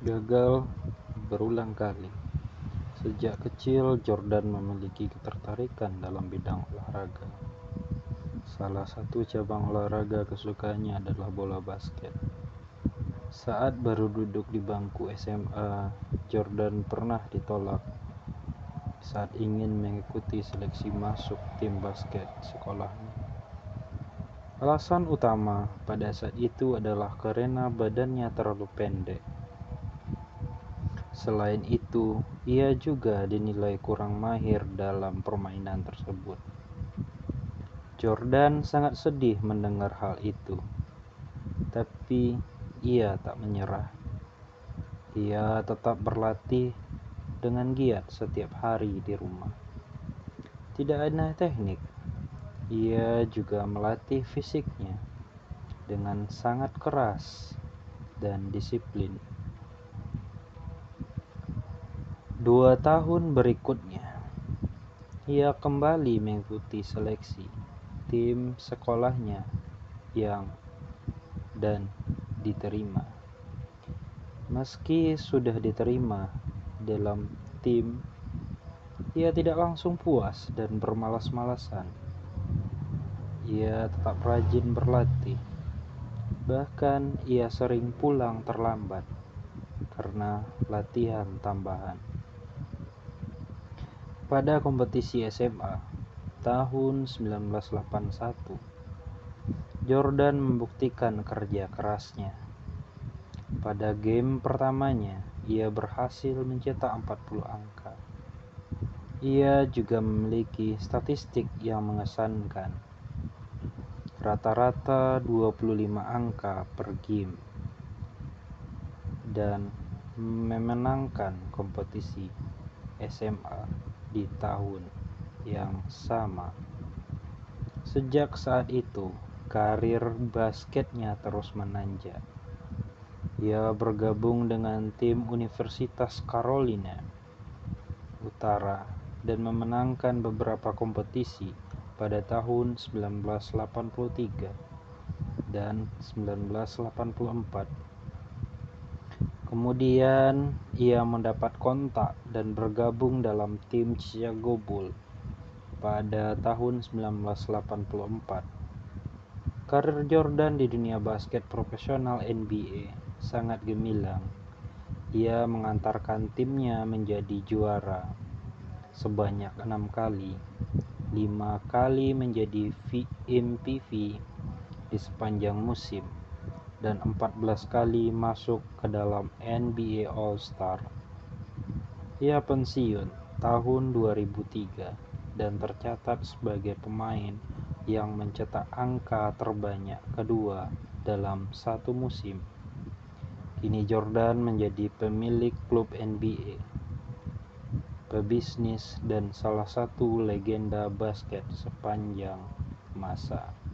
Gagal berulang kali. Sejak kecil, Jordan memiliki ketertarikan dalam bidang olahraga. Salah satu cabang olahraga kesukaannya adalah bola basket. Saat baru duduk di bangku SMA, Jordan pernah ditolak saat ingin mengikuti seleksi masuk tim basket sekolahnya. Alasan utama pada saat itu adalah karena badannya terlalu pendek. Selain itu, ia juga dinilai kurang mahir dalam permainan tersebut. Jordan sangat sedih mendengar hal itu, tapi ia tak menyerah. Ia tetap berlatih dengan giat setiap hari di rumah. Tidak ada teknik, ia juga melatih fisiknya dengan sangat keras dan disiplin. Dua tahun berikutnya, ia kembali mengikuti seleksi tim sekolahnya yang dan diterima. Meski sudah diterima dalam tim, ia tidak langsung puas dan bermalas-malasan. Ia tetap rajin berlatih. Bahkan ia sering pulang terlambat karena latihan tambahan. Pada kompetisi SMA tahun 1981, Jordan membuktikan kerja kerasnya. Pada game pertamanya, ia berhasil mencetak 40 angka. Ia juga memiliki statistik yang mengesankan. Rata-rata 25 angka per game dan memenangkan kompetisi SMA di tahun yang sama. Sejak saat itu, karir basketnya terus menanjak. Ia bergabung dengan tim Universitas Carolina Utara dan memenangkan beberapa kompetisi pada tahun 1983 dan 1984 Kemudian ia mendapat kontak dan bergabung dalam tim Chicago Bulls pada tahun 1984. Karir Jordan di dunia basket profesional NBA sangat gemilang. Ia mengantarkan timnya menjadi juara sebanyak enam kali, lima kali menjadi MVP di sepanjang musim dan 14 kali masuk ke dalam NBA All-Star. Ia pensiun tahun 2003 dan tercatat sebagai pemain yang mencetak angka terbanyak kedua dalam satu musim. Kini Jordan menjadi pemilik klub NBA, pebisnis dan salah satu legenda basket sepanjang masa.